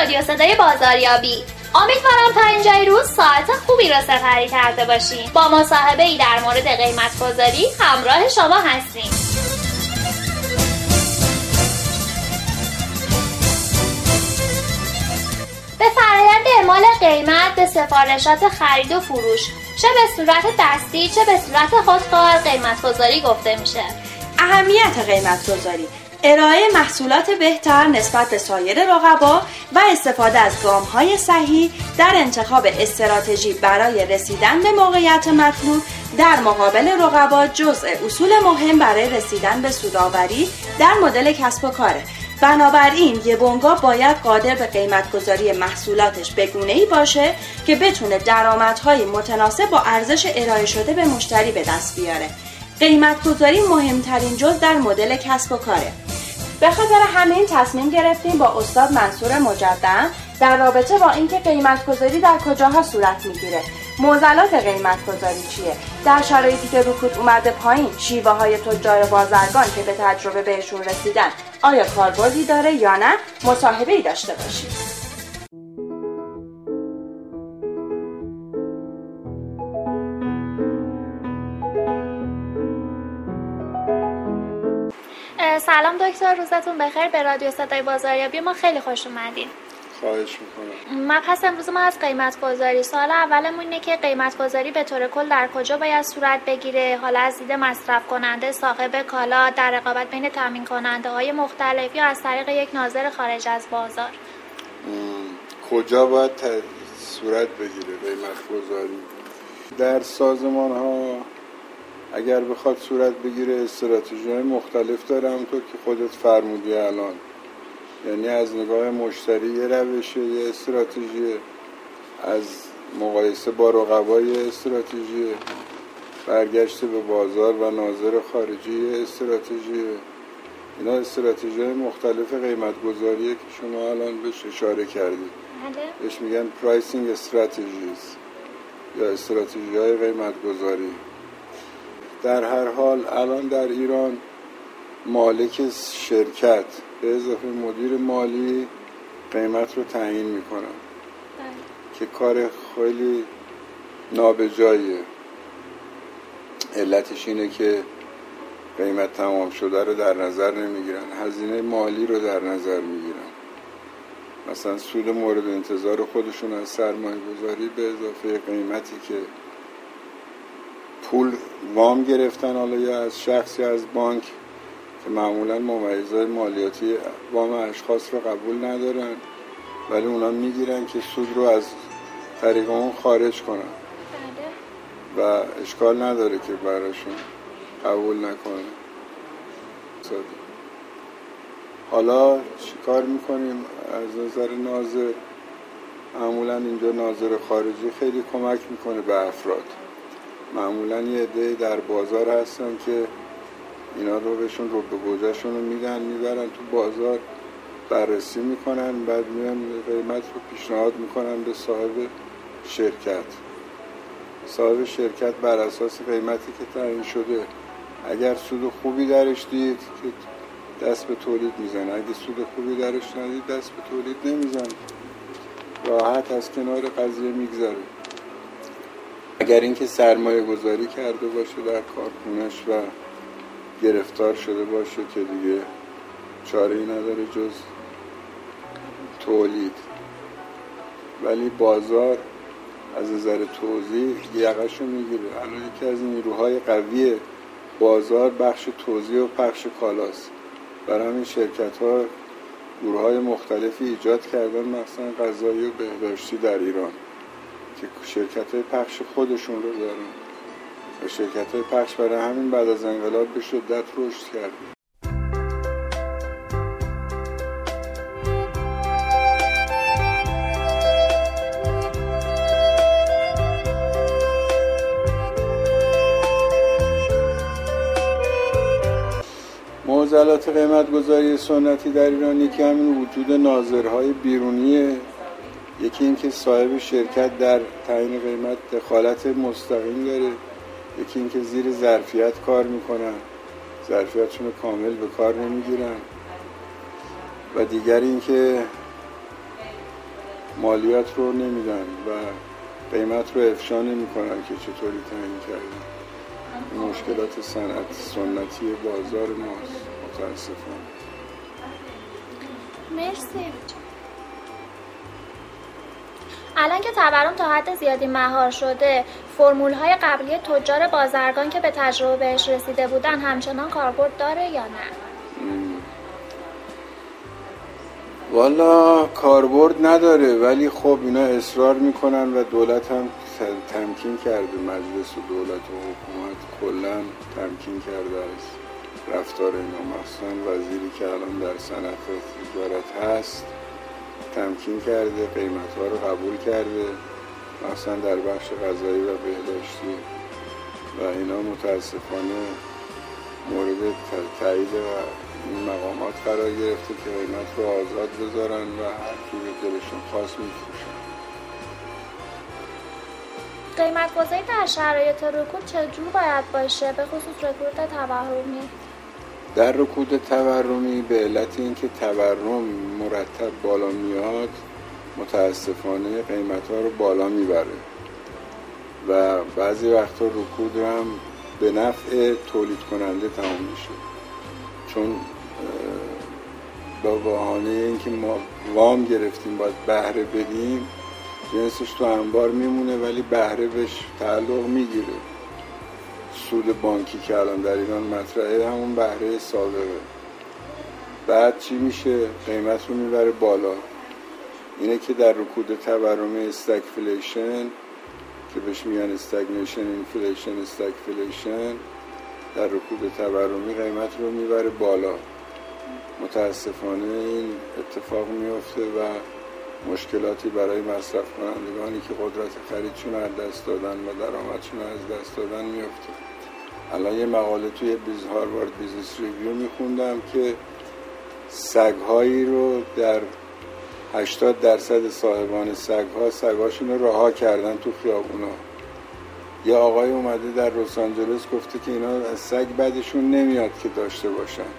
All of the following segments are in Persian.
رادیو صدای بازاریابی. امیدوارم تا اینجای روز ساعت خوبی را سپری کرده باشیم با مصاحبه ای در مورد قیمت گذاری همراه شما هستیم. به فرایند اعمال قیمت به سفارشات خرید و فروش چه به صورت دستی چه به صورت خودکار قیمت گذاری گفته میشه. اهمیت قیمت گذاری ارائه محصولات بهتر نسبت به سایر رقبا و استفاده از گام های صحیح در انتخاب استراتژی برای رسیدن به موقعیت مطلوب در مقابل رقبا جزء اصول مهم برای رسیدن به سوداوری در مدل کسب و کاره بنابراین یه بونگا باید قادر به قیمت گذاری محصولاتش به گونه ای باشه که بتونه درآمدهای متناسب با ارزش ارائه شده به مشتری به دست بیاره. قیمت گذاری مهمترین جز در مدل کسب و کاره. به خاطر همین تصمیم گرفتیم با استاد منصور مجدد در رابطه با اینکه قیمت گذاری در کجاها صورت می‌گیره. موزلات قیمت گذاری چیه؟ در شرایطی که رکود اومده پایین شیوه های تجار بازرگان که به تجربه بهشون رسیدن آیا کاربردی داره یا نه؟ مصاحبه ای داشته باشیم دکتر روزتون بخیر به رادیو صدای بازاریابی ما. خیلی خوش اومدین. خواهش می‌کنم. من پس امروز ما از قیمت گذاری سال اولمون اینه که قیمت گذاری به طور کل در کجا باید صورت بگیره؟ حالا از دید مصرف کننده صاحب کالا در رقابت بین تامین کننده های مختلف یا از طریق یک ناظر خارج از بازار؟ کجا باید صورت بگیره قیمت گذاری در سازمان ها اگر بخواد صورت بگیره استراتژی مختلف داره همونطور که خودت فرمودی الان. یعنی از نگاه مشتری یه روشه یه استراتژی. از مقایسه با رقبای استراتژی. برگشت به بازار و ناظر خارجی استراتژی. اینا استراتژی مختلف قیمت گذاریه که شما الان بهش اشاره کردید بله. بهش میگن pricing strategies یا استراتژی های قیمت گذاری در هر حال الان در ایران مالک شرکت به اضافه مدیر مالی قیمت رو تعیین می‌کنن. بله. که کار خیلی نابجاییه. علتش اینه که قیمت تمام شده رو در نظر نمی‌گیرن. هزینه مالی رو در نظر می‌گیرن. مثلا سود مورد انتظار خودشون از سرمایه گذاری به اضافه قیمتی که پول وام گرفتن حالا یا از شخص یا از بانک که معمولا ممیزهای مالیاتی وام اشخاص رو قبول ندارن ولی اونا می‌گیرن که سود رو از طریق اون خارج کنن. بله. و اشکال نداره که براشون قبول نکنه حالا چیکار می‌کنیم؟ از نظر ناظر معمولا اینجا ناظر خارجی خیلی کمک می‌کنه به افراد. معمولا یه عده در بازار هستن که اینا رو بهشون رو به گوجهشون رو میدن می‌برن تو بازار بررسی می‌کنن بعد میان قیمت رو پیشنهاد می‌کنن به صاحب شرکت. صاحب شرکت بر اساس قیمتی که تعیین شده اگر سود خوبی درش دید که دست به تولید می‌زنه. اگه سود خوبی درش ندید دست به تولید نمی‌زنه. راحت از کنار قضیه میگذره. اگر اینکه سرمایه گذاری کرده باشه در کارخونش و گرفتار شده باشه که دیگه چاره ای نداره جز تولید. ولی بازار از نظر توضیح یقش رو می‌گیره. الان یکی از نیروهای قوی بازار بخش توضیح و پخش کالاست. برای همین شرکت ها گروه های مختلفی ایجاد کردن مثلا غذایی و بهداشتی در ایران. که شرکت های پخش خودشون رو دارن و شرکت های پخش برای همین بعد از انقلاب به شدت رشد کرد. معضلات قیمت گذاری سنتی در ایران یکی همین وجود ناظرهای بیرونیه یکی اینکه صاحب شرکت در تعیین قیمت دخالت مستقیم داره یکی اینکه زیر ظرفیت کار می‌کنن ظرفیتشون رو کامل به کار نمی‌گیرن. و دیگر اینکه مالیات رو نمیدن و قیمت رو افشا نمی‌کنن که چطوری تعیین کردن. مشکلات صنعت سنتی بازار ماست. متاسفانه. مرسی. الان که تورم تا حد زیادی مهار شده فرمول های قبلی تجار بازرگان که به تجربه بهش رسیده بودن همچنان کاربرد داره یا نه؟ والا کاربرد نداره ولی خب اینا اصرار می‌کنن و دولت هم تمکین کرده مجلس و دولت و حکومت کلا تمکین کرده از رفتار اینا مخصوصا وزیری که الان در صنعت تجارت هست تمکین کرده قیمت ها رو قبول کرده مثلا در بخش غذایی و بهداشتی و اینا متاسفانه مورد تایید این مقامات قرار گرفته که قیمت رو آزاد بذارن و هر کی دلشون خواست میفروشن. قیمت گذاری در شرایط رکود چجور باید باشه؟ به خصوص رکود تورمی. در رکود تورمی به علت اینکه تورم مرتب بالا میاد متاسفانه قیمت ها رو بالا می‌بره. و بعضی وقتا رکود هم به نفع تولید کننده تمام میشه. چون با بهانه اینکه ما وام گرفتیم باید بهره بدیم جنسش تو انبار میمونه ولی بهره بهش تعلق می‌گیره. سود بانکی که الان در ایران مطرحه همون بهره سابقه. بعد چی میشه؟ قیمت رو می‌بره بالا. اینه که در رکود تورم stagflation که بهش میگن stagnation inflation stagflation در رکود تورمی قیمت رو می‌بره بالا. متاسفانه این اتفاق میفته و مشکلاتی برای مصرف کنندگانی که قدرت خریدشون از دست دادن و درآمدشون از دست دادن میفته. الان یه مقاله توی biz Harvard Business Review میخوندم که سگهایی رو در 80 درصد صاحبان سگها سگهاشون رو رها کردن تو خیابونا. یه آقای اومده در لس آنجلس گفته که اینا از سگ بدشون نمیاد که داشته باشن.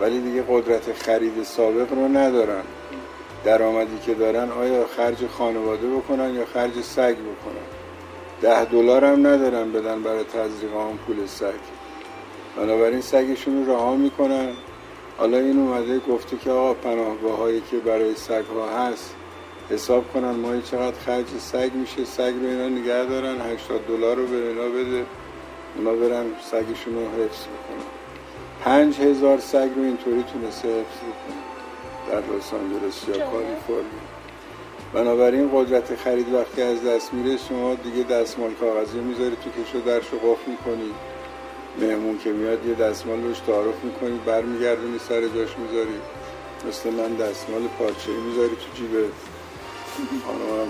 ولی دیگه قدرت خرید سابق رو ندارن. درآمدی که دارن آیا خرج خانواده بکنن یا خرج سگ بکنن؟ ده دلار هم ندارن بدن برای تزریق پول سگ. بنابراین سگشون رو رها می‌کنن. حالا این اومده گفته که آقا پناهگاه هایی که برای سگ ها هست حساب کنن ماهی چقدر خرج سگ میشه. سگ رو اینا نگه دارن 80 دلار رو به اینا بده. اونا برن سگشون رو حفظ بکنن. پنج هزار سگ رو اینطوری تونسته حفظ بکنن. در لس آنجلس یا کالیفرنیا. بنابراین قدرت خرید وقتی از دست میره شما دیگه دستمال کاغذی می‌ذاری تو کشو درش رو قفل می‌کنی. مهمون که میاد یه دستمال روش تعارف می‌کنی برمیگردونی سر جاش می‌ذاری. مثل من دستمال پارچه می‌ذاری تو جیب. خانمم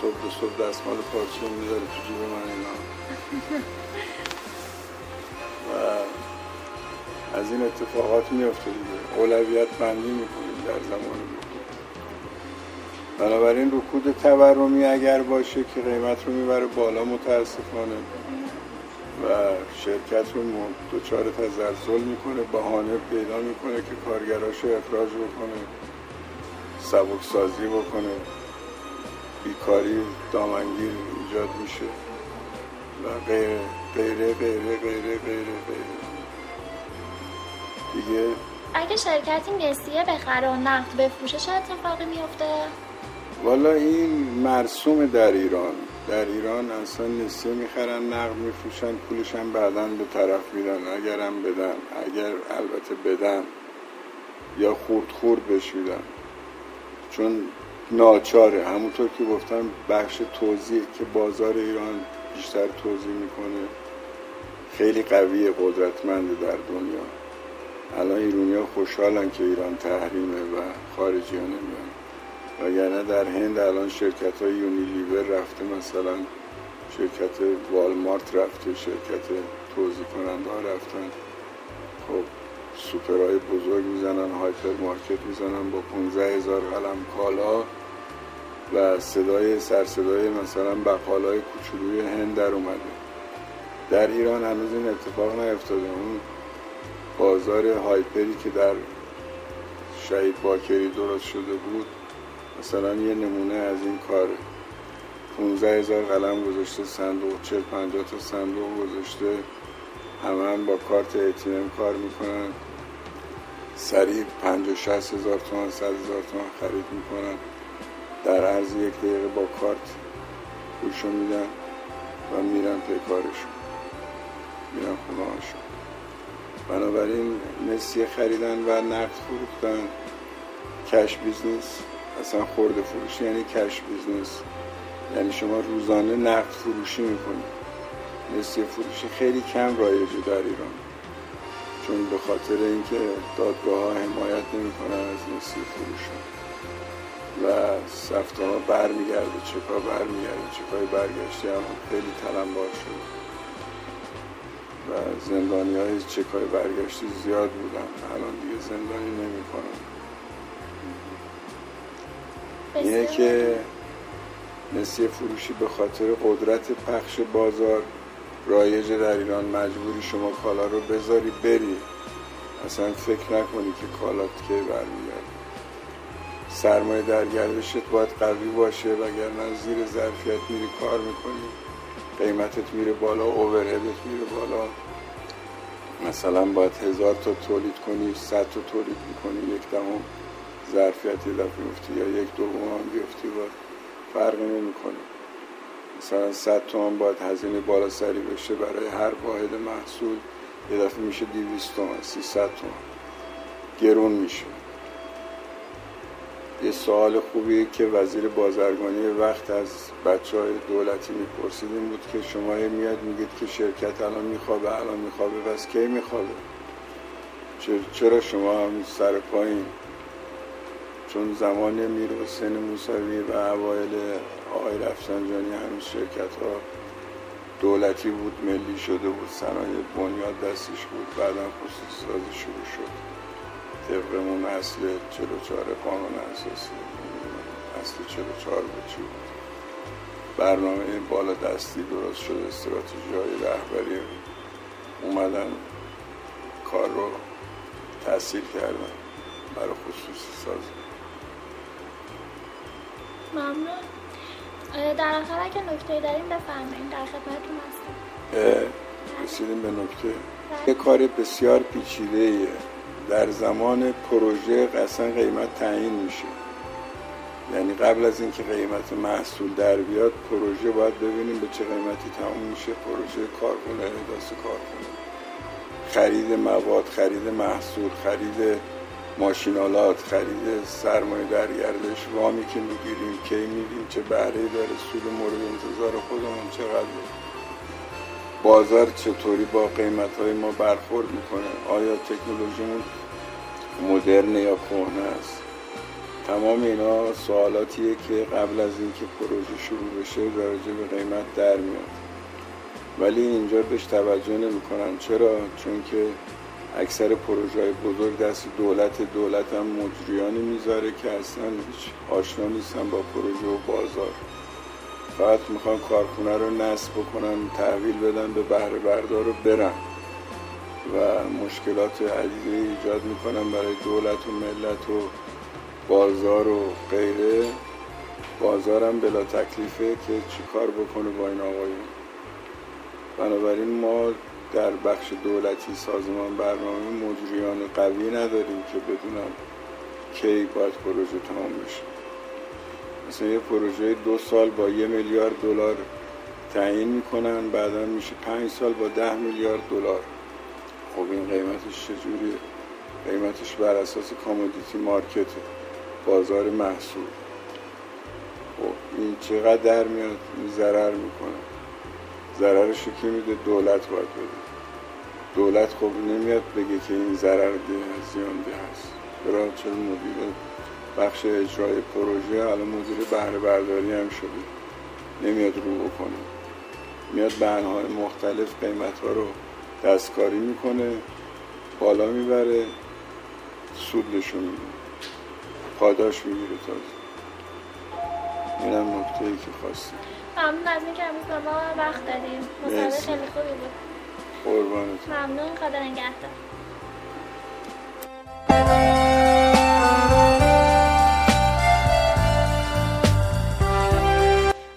صبح به صبح دستمال پارچه می‌ذاری تو جیب من اینا. و از این اتفاقات میفته دیگه. اولویت بندی می‌کنیم در زمان بنابراین رکود تورمی اگر باشه که قیمت رو می‌بره بالا متاسفانه. و شرکت رو دچار تزلزل می‌کنه بهانه پیدا می‌کنه که کارگراش رو اخراج بکنه سبک سازی بکنه. بیکاری دامنگیر ایجاد میشه. و غیره غیره غیره غیره غیره غیره دیگه اگه شرکتی نسیه بخره و نقد بفروشه چه اتفاقی میفته؟ والا این مرسوم در ایران. در ایران اصلا نسیه می‌خرن نقد میفروشن پولش هم بعدا به طرف میدن اگرم بدن اگر البته بدن یا خورد خورد میدن. چون ناچاره. همونطور که گفتم بخش توضیح که بازار ایران بیشتر توضیح می‌کنه خیلی قوی قدرتمند در دنیا. الان ایرونیا خوشحالن که ایران تحریمه و خارجی ها نمیان وگرنه در هند الان شرکت های یونیلیور رفته مثلا شرکت والمارت رفته شرکت توضیح کننده ها رفتن. خب سوپرهای بزرگ می‌زنن هایپر مارکت می‌زنن با 15 هزار قلم کالا و صدای سرصدای مثلا بقال های کوچولوی هند در اومده. در ایران هنوز این اتفاق نیفتاده. اون بازار هایپری که در شهید باکری درست شده بود مثلا یه نمونه از این کاره 15 هزار قلم گذاشته صندوق 40 50 تا صندوق گذاشته. همه هم با کارت ام کار می‌کنن. سریع 50 60 هزار تومن 100 هزار تومن خرید می‌کنن. در عرض یک دقیقه با کارت پولشو میدن و میرن پی کارشون. میرن خونه هاشون. بنابراین نسیه خریدن و نقد فروختن cash business. اصلا خورده فروشی یعنی cash business. یعنی شما روزانه نقد فروشی می‌کنید نسیه فروشی خیلی کم رایجه در ایران. چون به خاطر اینکه دادگاه ها حمایت نمی‌کنن از نسیه فروش. و سفته ها برمیگرده چکا برمیگرده چکای برگشتی هم خیلی تلمبار شد. و زندانی های چکای برگشتی زیاد بودن. الان دیگه زندانی نمی کنن اینه که نسیه فروشی به خاطر قدرت پخش بازار رایج در ایران مجبوری شما کالا رو بذاری بری. اصلا فکر نکنی که کالات که برمیگرد سرمایه در گردشت باید قوی باشه وگرنه زیر ظرفیت میری کار می‌کنی. قیمتت میره بالا اوورهدت میره بالا. مثلا باید هزار تا تولید کنی صد تا تولید می‌کنی یک دهم ظرفیت یه دفعه میفتی یا یک دوم هم بیفتی باید فرقی نمی‌کنه. مثلا 100 تومن باید هزینه بالا سری بشه برای هر واحد محصول. یه دفعه میشه 200 تومن 300 تومن گرون میشه. یه سوال خوبی که وزیر بازرگانی وقت از بچه های دولتی می‌پرسید این بود که شما میاد میگید که شرکت الان میخوابه الان میخوابه بس کی میخوابه؟ چرا شما هم سر پایین؟ چون زمان میر حسین موسوی و اوایل آقای رفسنجانی هنوز شرکت ها دولتی بود ملی شده بود صنایع بنیاد دستش بود بعدا خصوصی سازی شروع شد. طبقمون اصل 44 قانون اساسی اصل 44 بود چی بود؟ برنامه بالا دستی درست شد استراتژی های رهبری اومدن کار رو تاثیر کردن برای خصوصی سازی. ممنون. در آخر اگه نکته داریم بفرمایید در خدمتتون هستم. رسیدیم به نکته. یه کار بسیار پیچیده در زمان پروژه اصلا قیمت تعیین میشه. یعنی قبل از اینکه قیمت محصول در بیاد پروژه باید ببینیم به چه قیمتی تموم میشه. پروژه کارخونه احداث کارخونه. خرید مواد خرید محصول خرید ماشینالات خرید سرمایه در گردش وامی که می‌گیریم کی میدیم چه بهره داره سود مورد انتظار خودمون چقدر بازار چطوری با قیمت های ما برخورد می‌کنه؟ آیا تکنولوژیمون مدرن یا کهنه است؟ تمام اینا سوالاتیه که قبل از اینکه پروژه شروع بشه درجه به قیمت در میاد. ولی اینجا بهش توجه نمی‌کنن. چرا؟ چون که اکثر پروژه بزرگ دست دولت دولت هم مجریانی می‌ذاره که اصلا هیچ آشنا نیستن با پروژه و بازار. فقط می‌خوان کارخونه رو نصب بکنن تحویل بدن به بهره بردار رو برن. و مشکلات عدیده ایجاد می‌کنن برای دولت و ملت و بازار و غیره. بازارم بلا تکلیفه که چی کار بکنه با این آقایون. بنابراین ما در بخش دولتی سازمان برنامه مجریان قوی نداریم که بدونم کی باید پروژه تمام بشه. مثلا یه پروژه دو سال با یه میلیارد دلار تعیین می‌کنن بعدا میشه پنج سال با ده میلیارد دلار. خب این قیمتش چجوریه؟ قیمتش بر اساس کامودیتی مارکت بازار محصول. خب این چقدر در میاد؟ ضرر می‌کنه. ضررش که میده؟ دولت باید بده. دولت خب نمیاد بگه که این ضرر ده زیان ده هست برای چرا مدیر بخش اجرای پروژه الان مدیر بهره برداری هم شده. نمیاد رو بکنه. میاد به انهای مختلف قیمت ها رو دستکاری می‌کنه بالا می‌بره سود نشون میده. پاداش می‌گیره تازه. اینم نکته ای که خواستیم ممنون از اینکه امروز به ما وقت دادیم مصاحبه خیلی خوبی بود. ممنون خدا نگهدار.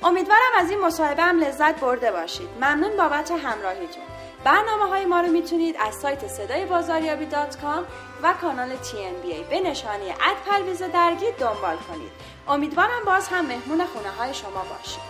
امیدوارم از این مصاحبه هم لذت برده باشید. ممنون بابت همراهیتون. برنامه های ما رو می‌تونید از سایت صدای بازاریابی dot com و کانال TMBA به نشانی at پرویز درگی دنبال کنید. امیدوارم باز هم مهمون خونه های شما باشیم